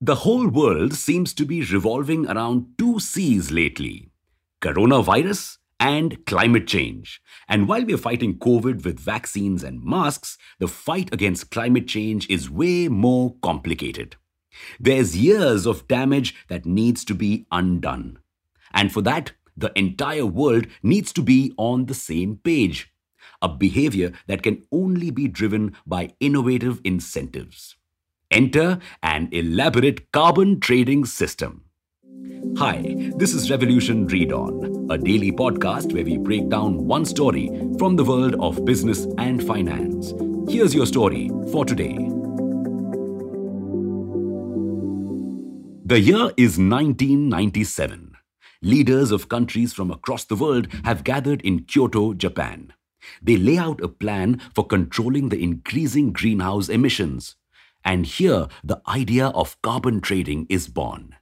The whole world seems to be revolving around two C's lately coronavirus and climate change. And while we're fighting COVID with vaccines and masks, the fight against climate change is way more complicated. There's years of damage that needs to be undone. And for that, the entire world needs to be on the same page. A behavior that can only be driven by innovative incentives. Enter an elaborate carbon trading system. Hi, this is Revolution Read On, a daily podcast where we break down one story from the world of business and finance. Here's your story for today. The year is 1997. Leaders of countries from across the world have gathered in Kyoto, Japan. They lay out a plan for controlling the increasing greenhouse emissions. And here, the idea of carbon trading is born.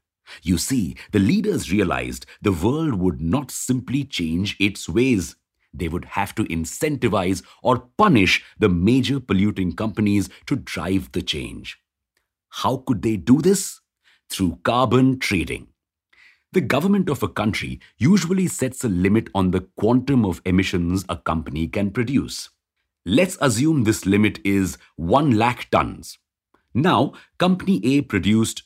You see, the leaders realized the world would not simply change its ways. They would have to incentivize or punish the major polluting companies to drive the change. How could they do this? Through carbon trading. The government of a country usually sets a limit on the quantum of emissions a company can produce. Let's assume this limit is 1 lakh tons. Now, Company A produced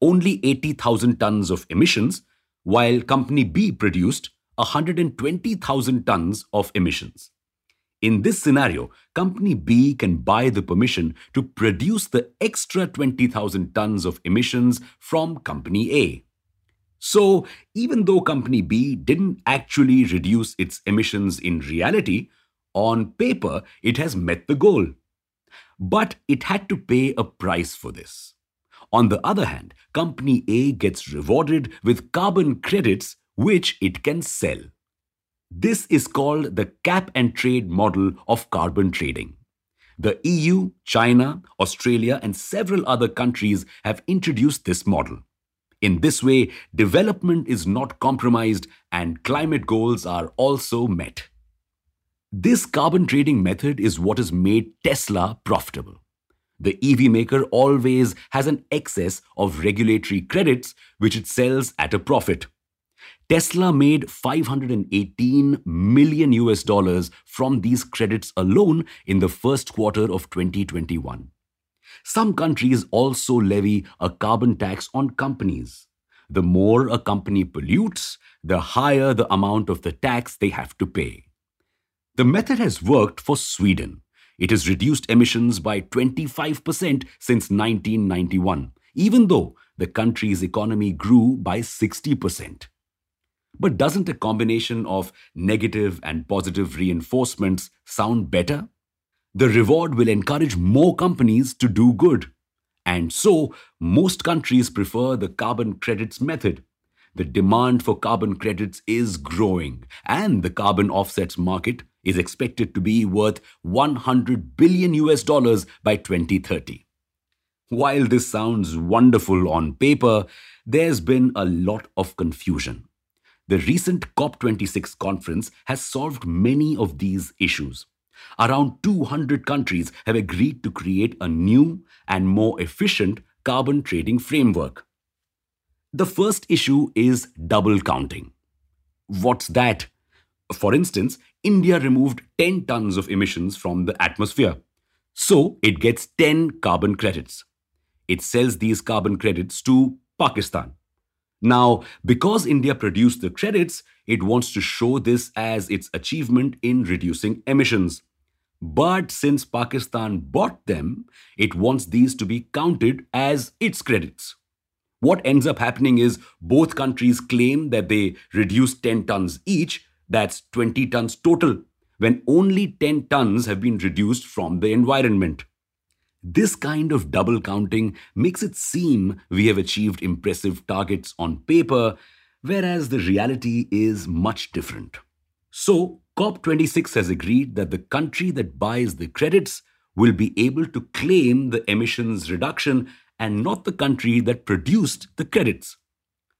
only 80,000 tons of emissions, while Company B produced 120,000 tons of emissions. In this scenario, Company B can buy the permission to produce the extra 20,000 tons of emissions from Company A. So, even though Company B didn't actually reduce its emissions in reality, on paper it has met the goal. But it had to pay a price for this. On the other hand, Company A gets rewarded with carbon credits which it can sell. This is called the cap and trade model of carbon trading. The EU, China, Australia, and several other countries have introduced this model. In this way, development is not compromised and climate goals are also met. This carbon trading method is what has made Tesla profitable. The EV maker always has an excess of regulatory credits which it sells at a profit. Tesla made 518 million US dollars from these credits alone in the first quarter of 2021. Some countries also levy a carbon tax on companies. The more a company pollutes, the higher the amount of the tax they have to pay. The method has worked for Sweden. It has reduced emissions by 25% since 1991, even though the country's economy grew by 60%. But doesn't a combination of negative and positive reinforcements sound better? The reward will encourage more companies to do good. And so, most countries prefer the carbon credits method the demand for carbon credits is growing, and the carbon offsets market is expected to be worth 100 billion US dollars by 2030. While this sounds wonderful on paper, there's been a lot of confusion. The recent COP26 conference has solved many of these issues. Around 200 countries have agreed to create a new and more efficient carbon trading framework. The first issue is double counting. What's that? For instance, India removed 10 tons of emissions from the atmosphere. So it gets 10 carbon credits. It sells these carbon credits to Pakistan. Now, because India produced the credits, it wants to show this as its achievement in reducing emissions. But since Pakistan bought them, it wants these to be counted as its credits. What ends up happening is both countries claim that they reduced 10 tons each, that's 20 tons total, when only 10 tons have been reduced from the environment. This kind of double counting makes it seem we have achieved impressive targets on paper, whereas the reality is much different. So, COP26 has agreed that the country that buys the credits will be able to claim the emissions reduction and not the country that produced the credits.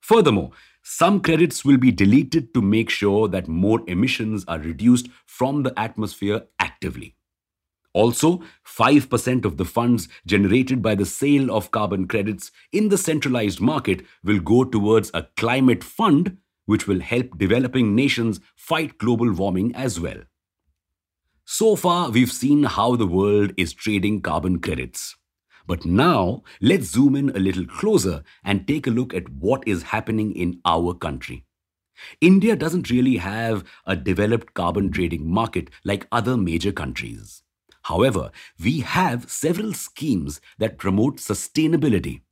Furthermore, some credits will be deleted to make sure that more emissions are reduced from the atmosphere actively. Also, 5% of the funds generated by the sale of carbon credits in the centralized market will go towards a climate fund, which will help developing nations fight global warming as well. So far, we've seen how the world is trading carbon credits. But now, let's zoom in a little closer and take a look at what is happening in our country. India doesn't really have a developed carbon trading market like other major countries. However, we have several schemes that promote sustainability,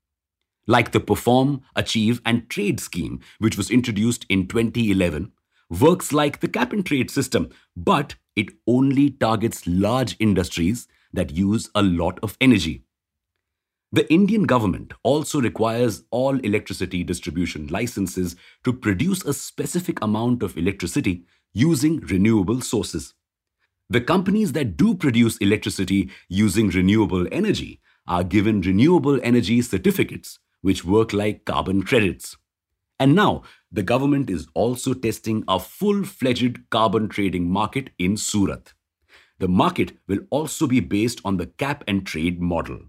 like the Perform, Achieve and Trade scheme, which was introduced in 2011, works like the cap and trade system, but it only targets large industries that use a lot of energy. The Indian government also requires all electricity distribution licenses to produce a specific amount of electricity using renewable sources. The companies that do produce electricity using renewable energy are given renewable energy certificates, which work like carbon credits. And now, the government is also testing a full fledged carbon trading market in Surat. The market will also be based on the cap and trade model.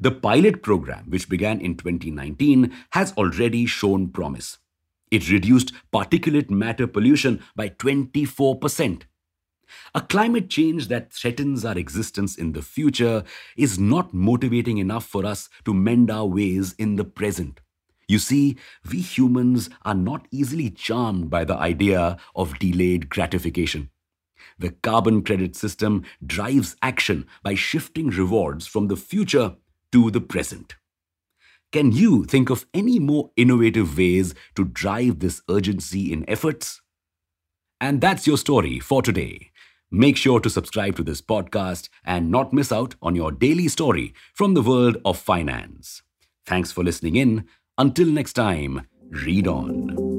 The pilot program, which began in 2019, has already shown promise. It reduced particulate matter pollution by 24%. A climate change that threatens our existence in the future is not motivating enough for us to mend our ways in the present. You see, we humans are not easily charmed by the idea of delayed gratification. The carbon credit system drives action by shifting rewards from the future to the present. Can you think of any more innovative ways to drive this urgency in efforts? And that's your story for today. Make sure to subscribe to this podcast and not miss out on your daily story from the world of finance. Thanks for listening in. Until next time, read on.